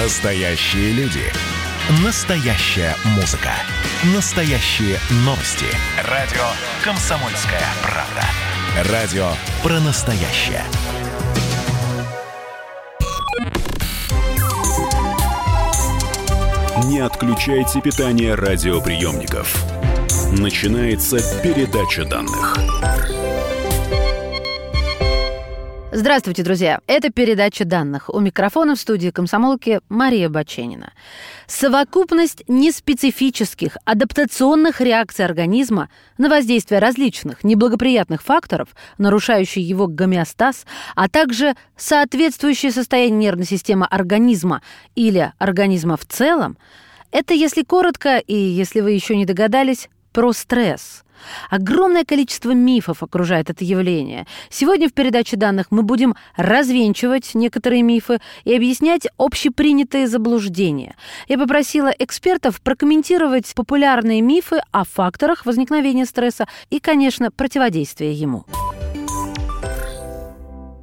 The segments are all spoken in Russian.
Настоящие люди. Настоящая музыка. Настоящие новости. Радио «Комсомольская правда». Радио про настоящее. Не отключайте питание радиоприемников. Начинается передача данных. Здравствуйте, друзья! Это передача данных. У микрофона в студии комсомолки Мария Баченина. Совокупность неспецифических адаптационных реакций организма на воздействие различных неблагоприятных факторов, нарушающих его гомеостаз, а также соответствующее состояние нервной системы организма или организма в целом, это, если коротко и если вы еще не догадались, про стресс – Огромное количество мифов окружает это явление. Сегодня в передаче данных мы будем развенчивать некоторые мифы и объяснять общепринятые заблуждения. Я попросила экспертов прокомментировать популярные мифы о факторах возникновения стресса и, конечно, противодействия ему.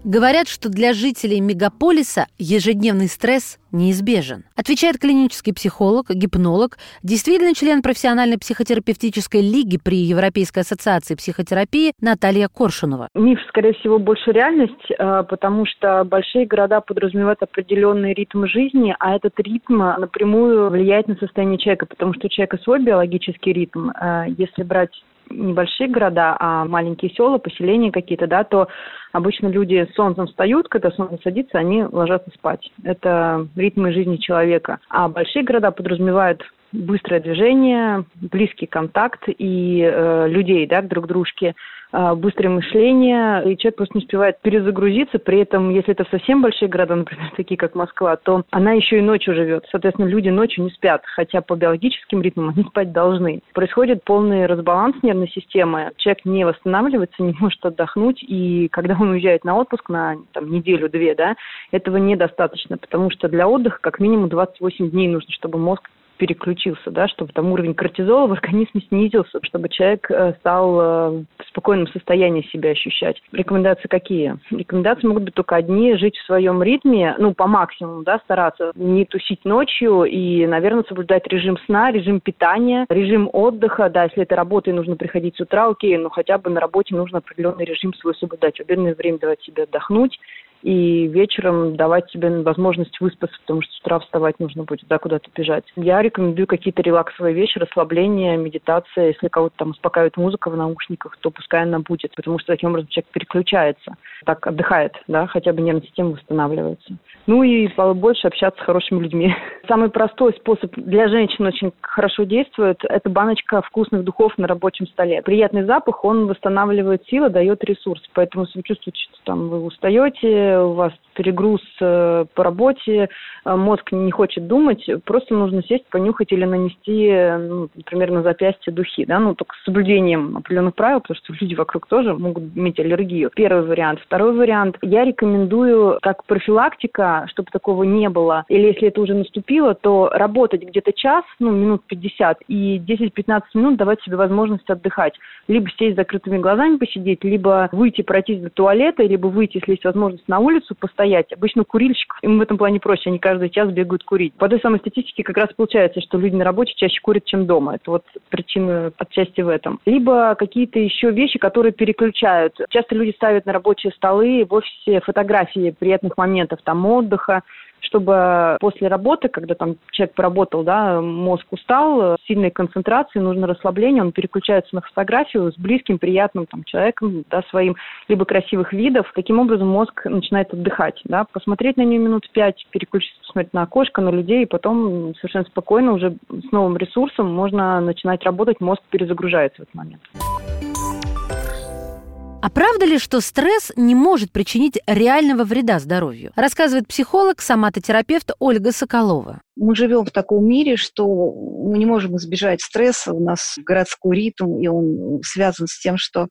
Говорят, что для жителей мегаполиса ежедневный стресс неизбежен. Отвечает клинический психолог, гипнолог, действительно член профессиональной психотерапевтической лиги при Европейской ассоциации психотерапии Наталья Коршунова. Миф, скорее всего, больше реальность, э, потому что большие города подразумевают определенный ритм жизни, а этот ритм напрямую влияет на состояние человека, потому что у человека свой биологический ритм. Э, если брать небольшие города, а маленькие села, поселения какие-то, да, то обычно люди с солнцем встают, когда солнце садится, они ложатся спать. Это ритмы жизни человека. А большие города подразумевают быстрое движение, близкий контакт и э, людей да, друг к дружке. А, быстрое мышление, и человек просто не успевает перезагрузиться. При этом, если это совсем большие города, например, такие как Москва, то она еще и ночью живет. Соответственно, люди ночью не спят, хотя по биологическим ритмам они спать должны. Происходит полный разбаланс нервной системы. Человек не восстанавливается, не может отдохнуть, и когда он уезжает на отпуск на там, неделю-две, да, этого недостаточно, потому что для отдыха как минимум 28 дней нужно, чтобы мозг переключился, да, чтобы там уровень кортизола в организме снизился, чтобы человек э, стал э, в спокойном состоянии себя ощущать. Рекомендации какие? Рекомендации могут быть только одни. Жить в своем ритме, ну, по максимуму, да, стараться не тусить ночью и, наверное, соблюдать режим сна, режим питания, режим отдыха. Да, если это работа и нужно приходить с утра, окей, но хотя бы на работе нужно определенный режим свой соблюдать. Обеденное время давать себе отдохнуть, и вечером давать себе возможность выспаться, потому что с утра вставать нужно будет, да, куда-то бежать. Я рекомендую какие-то релаксовые вещи, расслабление, медитация. Если кого-то там успокаивает музыка в наушниках, то пускай она будет, потому что таким образом человек переключается, так отдыхает, да, хотя бы нервная система восстанавливается. Ну и больше общаться с хорошими людьми. Самый простой способ для женщин очень хорошо действует – это баночка вкусных духов на рабочем столе. Приятный запах, он восстанавливает силы, дает ресурс. Поэтому если вы чувствуете, что там вы устаете, у вас перегруз э, по работе, э, мозг не хочет думать, просто нужно сесть, понюхать или нанести, ну, например, на запястье духи, да, ну, только с соблюдением определенных правил, потому что люди вокруг тоже могут иметь аллергию. Первый вариант. Второй вариант. Я рекомендую, как профилактика, чтобы такого не было, или если это уже наступило, то работать где-то час, ну, минут 50, и 10-15 минут давать себе возможность отдыхать. Либо сесть с закрытыми глазами посидеть, либо выйти пройтись до туалета, либо выйти, если есть возможность, на улицу постоять. Обычно курильщиков им в этом плане проще, они каждый час бегают курить. По той самой статистике как раз получается, что люди на работе чаще курят, чем дома. Это вот причина отчасти в этом. Либо какие-то еще вещи, которые переключают. Часто люди ставят на рабочие столы в офисе фотографии приятных моментов, там отдыха, чтобы после работы, когда там человек поработал, да, мозг устал, сильной концентрации, нужно расслабление, он переключается на фотографию с близким, приятным там, человеком, да, своим, либо красивых видов. Таким образом мозг начинает отдыхать, да, посмотреть на нее минут пять, переключиться, посмотреть на окошко, на людей, и потом совершенно спокойно уже с новым ресурсом можно начинать работать, мозг перезагружается в этот момент. А правда ли, что стресс не может причинить реального вреда здоровью? Рассказывает психолог, соматотерапевт Ольга Соколова. Мы живем в таком мире, что мы не можем избежать стресса. У нас городской ритм, и он связан с тем, что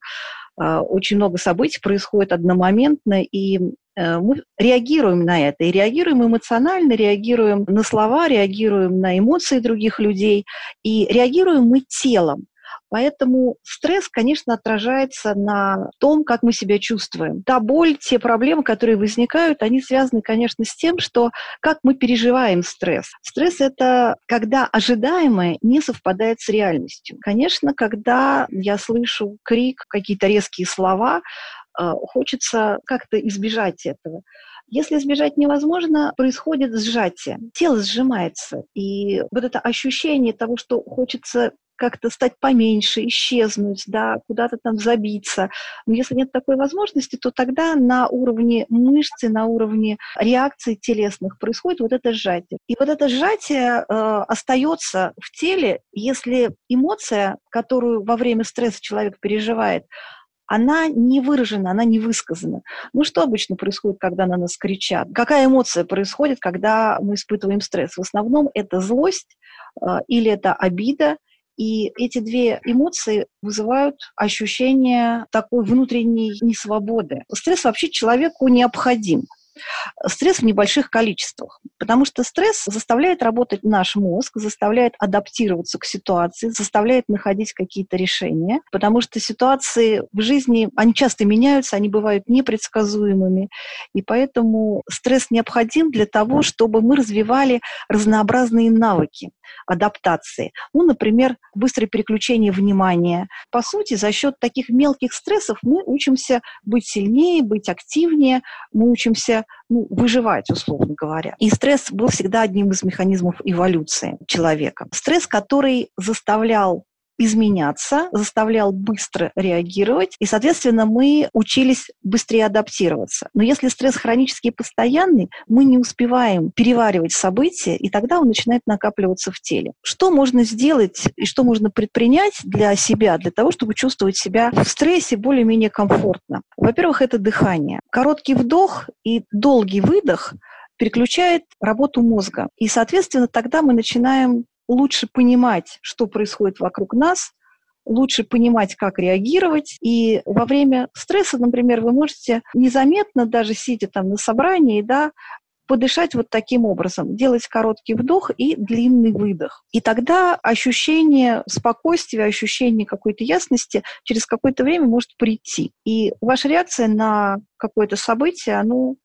э, очень много событий происходит одномоментно, и э, мы реагируем на это. И реагируем эмоционально, реагируем на слова, реагируем на эмоции других людей, и реагируем мы телом. Поэтому стресс, конечно, отражается на том, как мы себя чувствуем. Та боль, те проблемы, которые возникают, они связаны, конечно, с тем, что как мы переживаем стресс. Стресс – это когда ожидаемое не совпадает с реальностью. Конечно, когда я слышу крик, какие-то резкие слова, э, хочется как-то избежать этого. Если избежать невозможно, происходит сжатие. Тело сжимается. И вот это ощущение того, что хочется как-то стать поменьше, исчезнуть, да, куда-то там забиться. Но если нет такой возможности, то тогда на уровне мышцы, на уровне реакций телесных происходит вот это сжатие. И вот это сжатие э, остается в теле, если эмоция, которую во время стресса человек переживает, она не выражена, она не высказана. Ну, что обычно происходит, когда на нас кричат? Какая эмоция происходит, когда мы испытываем стресс? В основном это злость э, или это обида, и эти две эмоции вызывают ощущение такой внутренней несвободы. Стресс вообще человеку необходим. Стресс в небольших количествах, потому что стресс заставляет работать наш мозг, заставляет адаптироваться к ситуации, заставляет находить какие-то решения, потому что ситуации в жизни, они часто меняются, они бывают непредсказуемыми, и поэтому стресс необходим для того, чтобы мы развивали разнообразные навыки адаптации. Ну, например, быстрое переключение внимания. По сути, за счет таких мелких стрессов мы учимся быть сильнее, быть активнее, мы учимся ну, выживать, условно говоря. И стресс был всегда одним из механизмов эволюции человека. Стресс, который заставлял изменяться, заставлял быстро реагировать, и, соответственно, мы учились быстрее адаптироваться. Но если стресс хронический и постоянный, мы не успеваем переваривать события, и тогда он начинает накапливаться в теле. Что можно сделать и что можно предпринять для себя, для того, чтобы чувствовать себя в стрессе более-менее комфортно? Во-первых, это дыхание. Короткий вдох и долгий выдох переключает работу мозга. И, соответственно, тогда мы начинаем лучше понимать, что происходит вокруг нас, лучше понимать, как реагировать. И во время стресса, например, вы можете незаметно, даже сидя там на собрании, да, подышать вот таким образом, делать короткий вдох и длинный выдох. И тогда ощущение спокойствия, ощущение какой-то ясности через какое-то время может прийти. И ваша реакция на какое-то событие, оно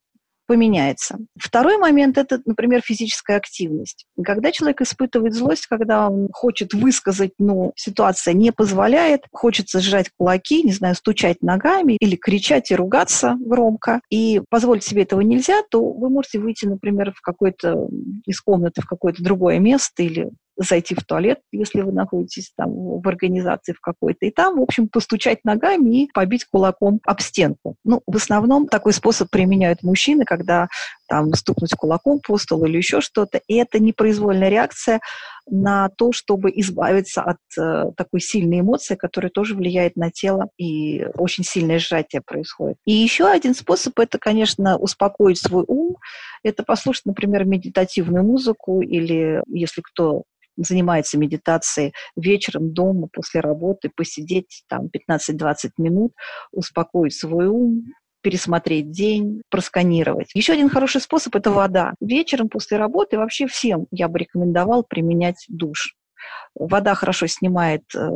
поменяется. Второй момент – это, например, физическая активность. Когда человек испытывает злость, когда он хочет высказать, но ситуация не позволяет, хочется сжать кулаки, не знаю, стучать ногами или кричать и ругаться громко, и позволить себе этого нельзя, то вы можете выйти, например, в какой-то из комнаты в какое-то другое место или зайти в туалет, если вы находитесь там в организации в какой-то, и там, в общем, постучать ногами и побить кулаком об стенку. Ну, в основном такой способ применяют мужчины, когда там стукнуть кулаком по столу или еще что-то, и это непроизвольная реакция на то, чтобы избавиться от э, такой сильной эмоции, которая тоже влияет на тело, и очень сильное сжатие происходит. И еще один способ – это, конечно, успокоить свой ум, это послушать, например, медитативную музыку, или если кто занимается медитацией вечером дома после работы, посидеть там 15-20 минут, успокоить свой ум, пересмотреть день, просканировать. Еще один хороший способ – это вода. Вечером после работы вообще всем я бы рекомендовал применять душ. Вода хорошо снимает э,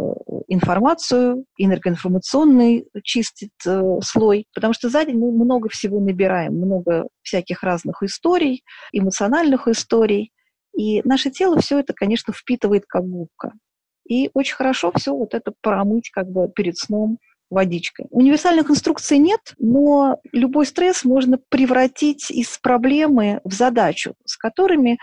информацию, энергоинформационный чистит э, слой, потому что за день мы много всего набираем, много всяких разных историй, эмоциональных историй. И наше тело все это, конечно, впитывает как губка. И очень хорошо все вот это промыть как бы перед сном водичкой. Универсальных инструкций нет, но любой стресс можно превратить из проблемы в задачу, с которыми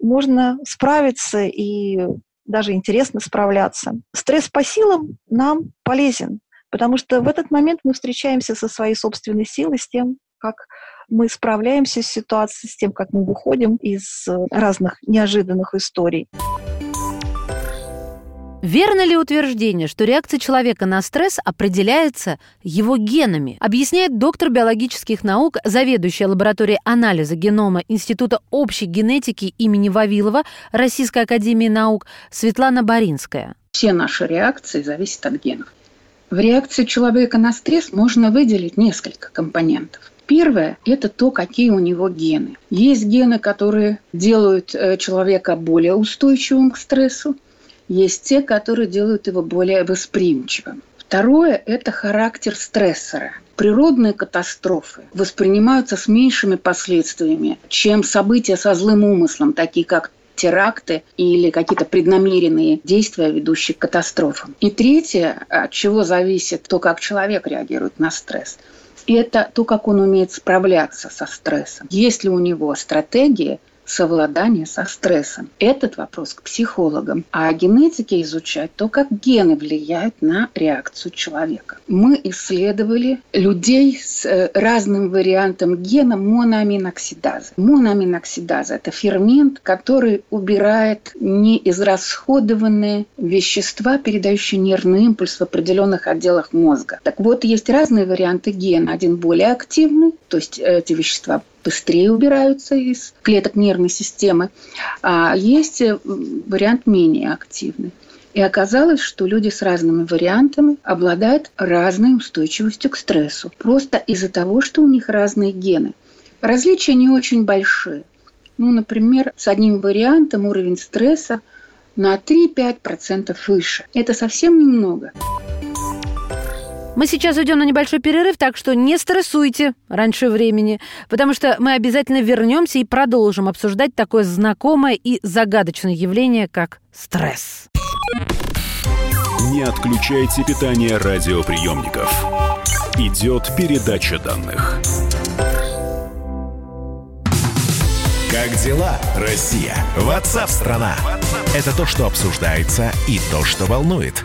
можно справиться и даже интересно справляться. Стресс по силам нам полезен, потому что в этот момент мы встречаемся со своей собственной силой, с тем, как мы справляемся с ситуацией, с тем, как мы выходим из э, разных неожиданных историй. Верно ли утверждение, что реакция человека на стресс определяется его генами? Объясняет доктор биологических наук, заведующая лабораторией анализа генома Института общей генетики имени Вавилова Российской академии наук Светлана Боринская. Все наши реакции зависят от генов. В реакции человека на стресс можно выделить несколько компонентов. Первое – это то, какие у него гены. Есть гены, которые делают э, человека более устойчивым к стрессу. Есть те, которые делают его более восприимчивым. Второе – это характер стрессора. Природные катастрофы воспринимаются с меньшими последствиями, чем события со злым умыслом, такие как теракты или какие-то преднамеренные действия, ведущие к катастрофам. И третье, от чего зависит то, как человек реагирует на стресс, это то, как он умеет справляться со стрессом. Есть ли у него стратегии – совладание со стрессом. Этот вопрос к психологам. А генетики изучать то, как гены влияют на реакцию человека. Мы исследовали людей с э, разным вариантом гена моноаминоксидазы. Моноаминоксидаза – это фермент, который убирает неизрасходованные вещества, передающие нервный импульс в определенных отделах мозга. Так вот, есть разные варианты гена. Один более активный, то есть эти вещества быстрее убираются из клеток нервной системы, а есть э, вариант менее активный. И оказалось, что люди с разными вариантами обладают разной устойчивостью к стрессу. Просто из-за того, что у них разные гены. Различия не очень большие. Ну, например, с одним вариантом уровень стресса на 3-5% выше. Это совсем немного. Мы сейчас уйдем на небольшой перерыв, так что не стрессуйте раньше времени, потому что мы обязательно вернемся и продолжим обсуждать такое знакомое и загадочное явление, как стресс. Не отключайте питание радиоприемников. Идет передача данных. Как дела, Россия? Ватсап-страна! Это то, что обсуждается и то, что волнует.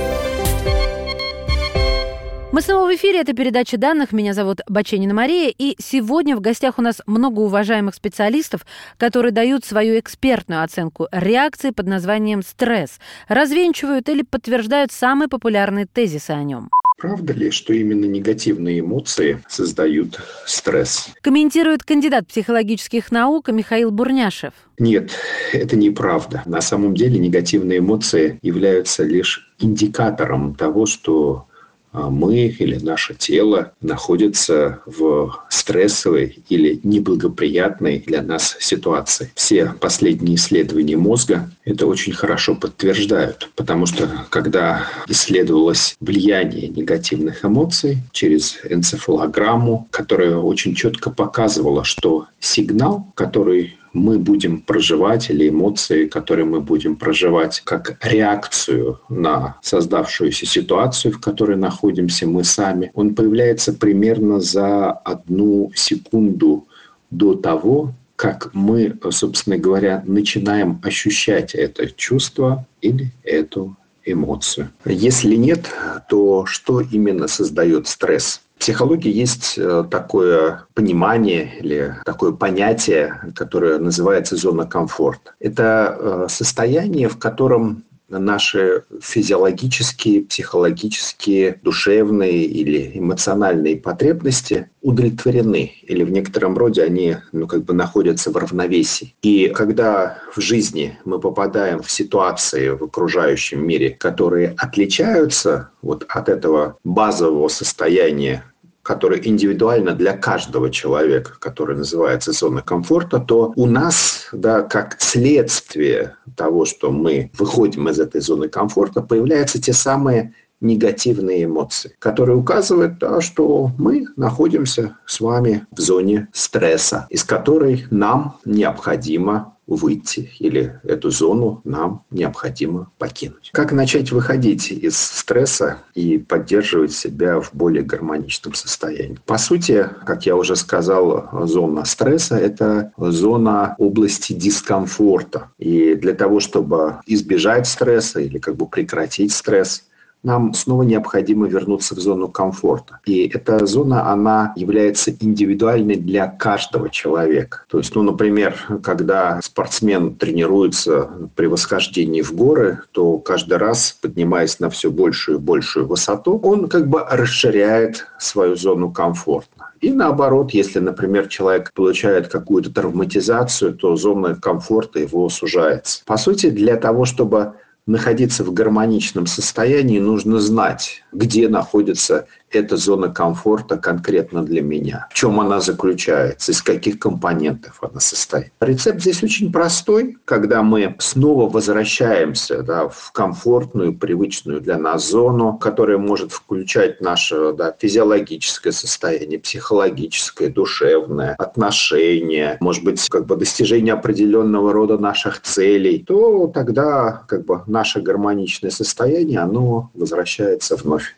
Мы снова в эфире. Это передача данных. Меня зовут Баченина Мария. И сегодня в гостях у нас много уважаемых специалистов, которые дают свою экспертную оценку реакции под названием «стресс», развенчивают или подтверждают самые популярные тезисы о нем. Правда ли, что именно негативные эмоции создают стресс? Комментирует кандидат психологических наук Михаил Бурняшев. Нет, это неправда. На самом деле негативные эмоции являются лишь индикатором того, что мы или наше тело находится в стрессовой или неблагоприятной для нас ситуации. Все последние исследования мозга это очень хорошо подтверждают, потому что когда исследовалось влияние негативных эмоций через энцефалограмму, которая очень четко показывала, что сигнал, который мы будем проживать или эмоции, которые мы будем проживать как реакцию на создавшуюся ситуацию, в которой находимся мы сами, он появляется примерно за одну секунду до того, как мы, собственно говоря, начинаем ощущать это чувство или эту эмоцию. Если нет, то что именно создает стресс? психологии есть э, такое понимание или такое понятие, которое называется зона комфорта. Это э, состояние, в котором наши физиологические, психологические, душевные или эмоциональные потребности удовлетворены, или в некотором роде они ну, как бы находятся в равновесии. И когда в жизни мы попадаем в ситуации в окружающем мире, которые отличаются вот от этого базового состояния которая индивидуально для каждого человека, который называется зона комфорта, то у нас, да, как следствие того, что мы выходим из этой зоны комфорта, появляются те самые негативные эмоции, которые указывают, да, что мы находимся с вами в зоне стресса, из которой нам необходимо выйти или эту зону нам необходимо покинуть. Как начать выходить из стресса и поддерживать себя в более гармоничном состоянии? По сути, как я уже сказал, зона стресса – это зона области дискомфорта. И для того, чтобы избежать стресса или как бы прекратить стресс, нам снова необходимо вернуться в зону комфорта. И эта зона, она является индивидуальной для каждого человека. То есть, ну, например, когда спортсмен тренируется при восхождении в горы, то каждый раз, поднимаясь на все большую и большую высоту, он как бы расширяет свою зону комфорта. И наоборот, если, например, человек получает какую-то травматизацию, то зона комфорта его сужается. По сути, для того, чтобы находиться в гармоничном состоянии, нужно знать, где находится эта зона комфорта конкретно для меня. В чем она заключается, из каких компонентов она состоит. Рецепт здесь очень простой, когда мы снова возвращаемся да, в комфортную, привычную для нас зону, которая может включать наше да, физиологическое состояние, психологическое, душевное, отношения, может быть, как бы достижение определенного рода наших целей, то тогда как бы наше гармоничное состояние, оно возвращается вновь.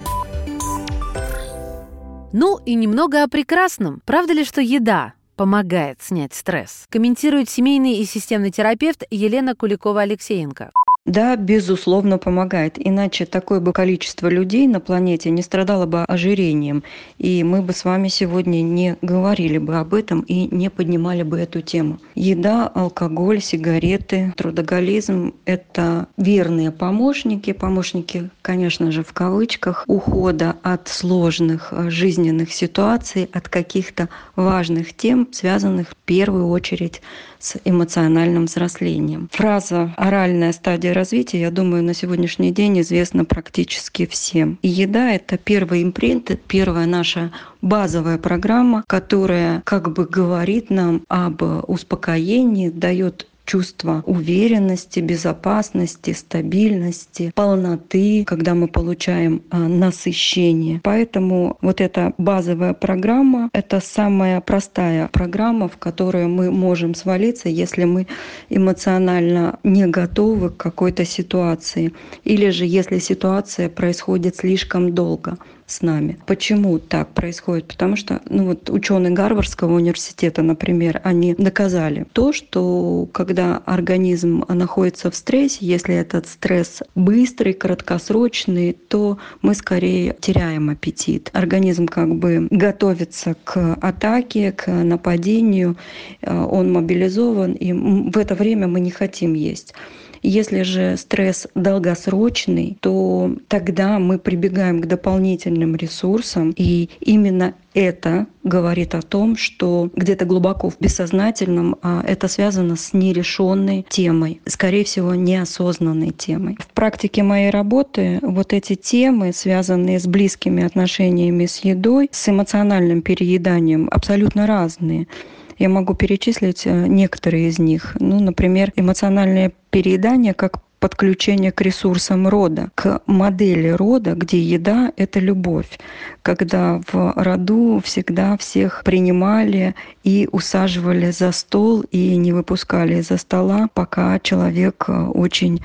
Ну и немного о прекрасном. Правда ли, что еда помогает снять стресс? Комментирует семейный и системный терапевт Елена Куликова-Алексеенко. Да, безусловно, помогает. Иначе такое бы количество людей на планете не страдало бы ожирением. И мы бы с вами сегодня не говорили бы об этом и не поднимали бы эту тему. Еда, алкоголь, сигареты, трудоголизм – это верные помощники. Помощники, конечно же, в кавычках, ухода от сложных жизненных ситуаций, от каких-то важных тем, связанных в первую очередь с эмоциональным взрослением. Фраза «оральная стадия развития», я думаю, на сегодняшний день известна практически всем. И еда – это первый импринт, первая наша базовая программа, которая как бы говорит нам об успокоении, дает чувство уверенности, безопасности, стабильности, полноты, когда мы получаем а, насыщение. Поэтому вот эта базовая программа — это самая простая программа, в которую мы можем свалиться, если мы эмоционально не готовы к какой-то ситуации, или же если ситуация происходит слишком долго с нами. Почему так происходит? Потому что ну вот ученые Гарвардского университета, например, они доказали то, что когда организм находится в стрессе, если этот стресс быстрый, краткосрочный, то мы скорее теряем аппетит. Организм как бы готовится к атаке, к нападению, э, он мобилизован, и в это время мы не хотим есть. Если же стресс долгосрочный, то тогда мы прибегаем к дополнительным ресурсам, и именно это говорит о том, что где-то глубоко в бессознательном а, это связано с нерешенной темой, скорее всего, неосознанной темой. В практике моей работы вот эти темы, связанные с близкими отношениями с едой, с эмоциональным перееданием, абсолютно разные. Я могу перечислить э, некоторые из них. Ну, например, эмоциональное переедание как подключение к ресурсам рода, к модели рода, где еда — это любовь, когда в роду всегда всех принимали и усаживали за стол и не выпускали из-за стола, пока человек э, очень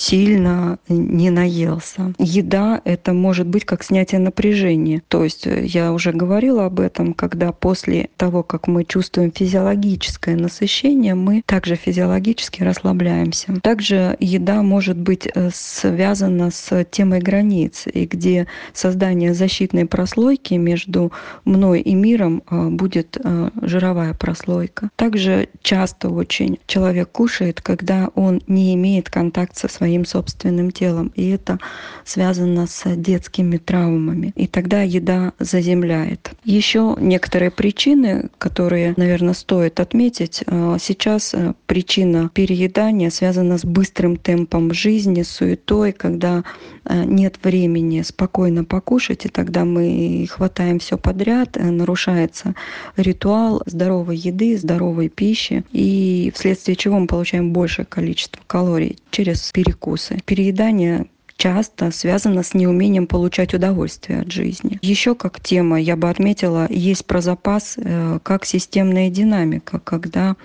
сильно не наелся. Еда – это может быть как снятие напряжения. То есть э, я уже говорила об этом, когда после того, как мы чувствуем физиологическое насыщение, мы также физиологически расслабляемся. Также еда может быть э, связана с темой границ, и где создание защитной прослойки между мной и миром э, будет жировая прослойка. Также часто очень человек кушает, когда он не имеет контакта со своей своим собственным телом. И это связано с детскими травмами. И тогда еда заземляет. Еще некоторые причины, которые, наверное, стоит отметить. А, сейчас э, причина переедания связана с быстрым темпом жизни, суетой, когда э, нет времени спокойно покушать, и тогда мы хватаем все подряд, э, нарушается ритуал здоровой еды, здоровой пищи, и вследствие чего мы получаем большее количество калорий через перекус перекусы. Переедание часто связано с неумением получать удовольствие от жизни. Еще как тема я бы отметила, есть про запас э, как системная динамика, когда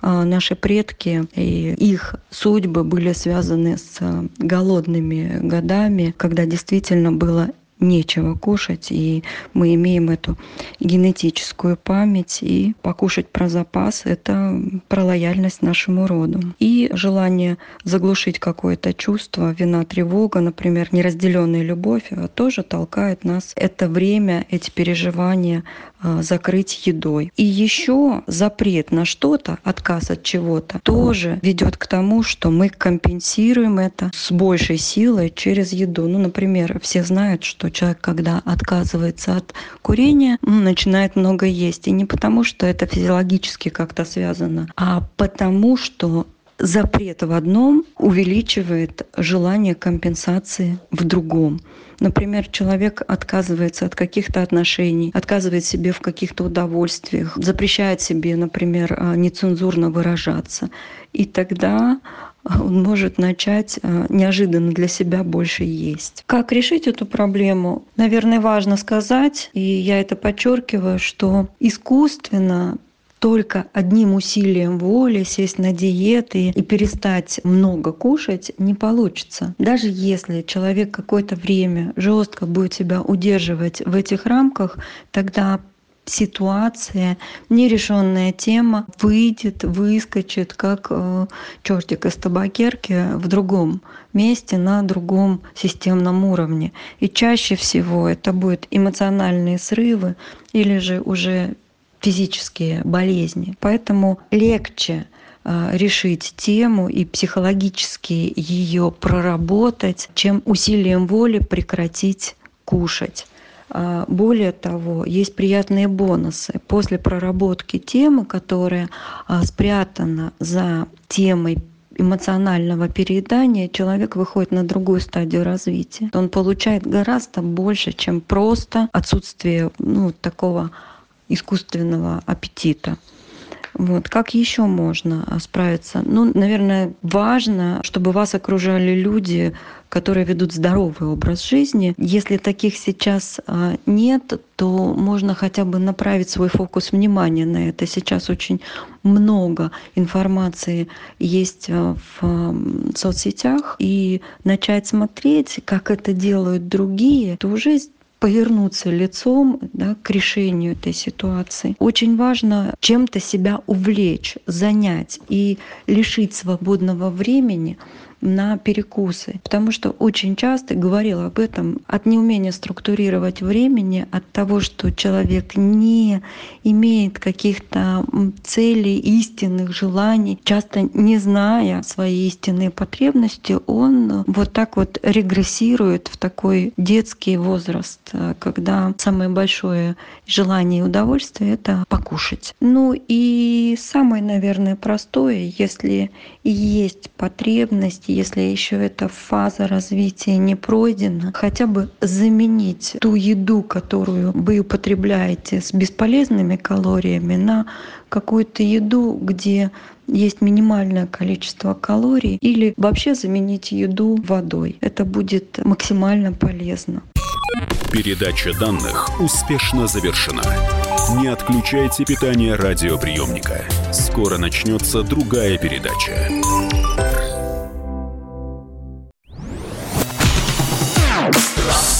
э, наши предки и их судьбы были связаны с голодными годами, когда действительно было нечего кушать, и мы имеем эту генетическую память, и покушать про запас – это про лояльность нашему роду. И желание заглушить какое-то чувство, вина, тревога, например, неразделенная любовь, а тоже толкает нас это время, эти переживания а, закрыть едой. И еще запрет на что-то, отказ от чего-то, тоже ведет к тому, что мы компенсируем это с большей силой через еду. Ну, например, все знают, что человек, когда отказывается от курения, начинает много есть. И не потому, что это физиологически как-то связано, а потому, что запрет в одном увеличивает желание компенсации в другом. Например, человек отказывается от каких-то отношений, отказывает себе в каких-то удовольствиях, запрещает себе, например, а, нецензурно выражаться. И тогда а, он может начать а, неожиданно для себя больше есть. Как решить эту проблему? Наверное, важно сказать, и я это подчеркиваю, что искусственно только одним усилием воли сесть на диеты и перестать много кушать не получится. Даже если человек какое-то время жестко будет себя удерживать в этих рамках, тогда ситуация, нерешенная тема выйдет, выскочит, как э, чертик из табакерки в другом месте, на другом системном уровне. И чаще всего это будут эмоциональные срывы или же уже физические болезни. Поэтому легче а, решить тему и психологически ее проработать, чем усилием воли прекратить кушать. А, более того, есть приятные бонусы. После проработки темы, которая а, спрятана за темой эмоционального переедания человек выходит на другую стадию развития. Он получает гораздо больше, чем просто отсутствие ну, такого искусственного аппетита. Вот. Как еще можно справиться? Ну, наверное, важно, чтобы вас окружали люди, которые ведут здоровый образ жизни. Если таких сейчас а, нет, то можно хотя бы направить свой фокус внимания на это. Сейчас очень много информации есть а, в соцсетях, и начать смотреть, как это делают другие, то уже повернуться лицом да, к решению этой ситуации. Очень важно чем-то себя увлечь, занять и лишить свободного времени на перекусы. Потому что очень часто говорила об этом от неумения структурировать времени, от того, что человек не имеет каких-то целей, истинных желаний, часто не зная свои истинные потребности, он вот так вот регрессирует в такой детский возраст, когда самое большое желание и удовольствие — это покушать. Ну и самое, наверное, простое, если есть потребность, если еще эта фаза развития не пройдена, хотя бы заменить ту еду, которую вы употребляете с бесполезными калориями, на какую-то еду, где есть минимальное количество калорий, или вообще заменить еду водой. Это будет максимально полезно. Передача данных успешно завершена. Не отключайте питание радиоприемника. Скоро начнется другая передача.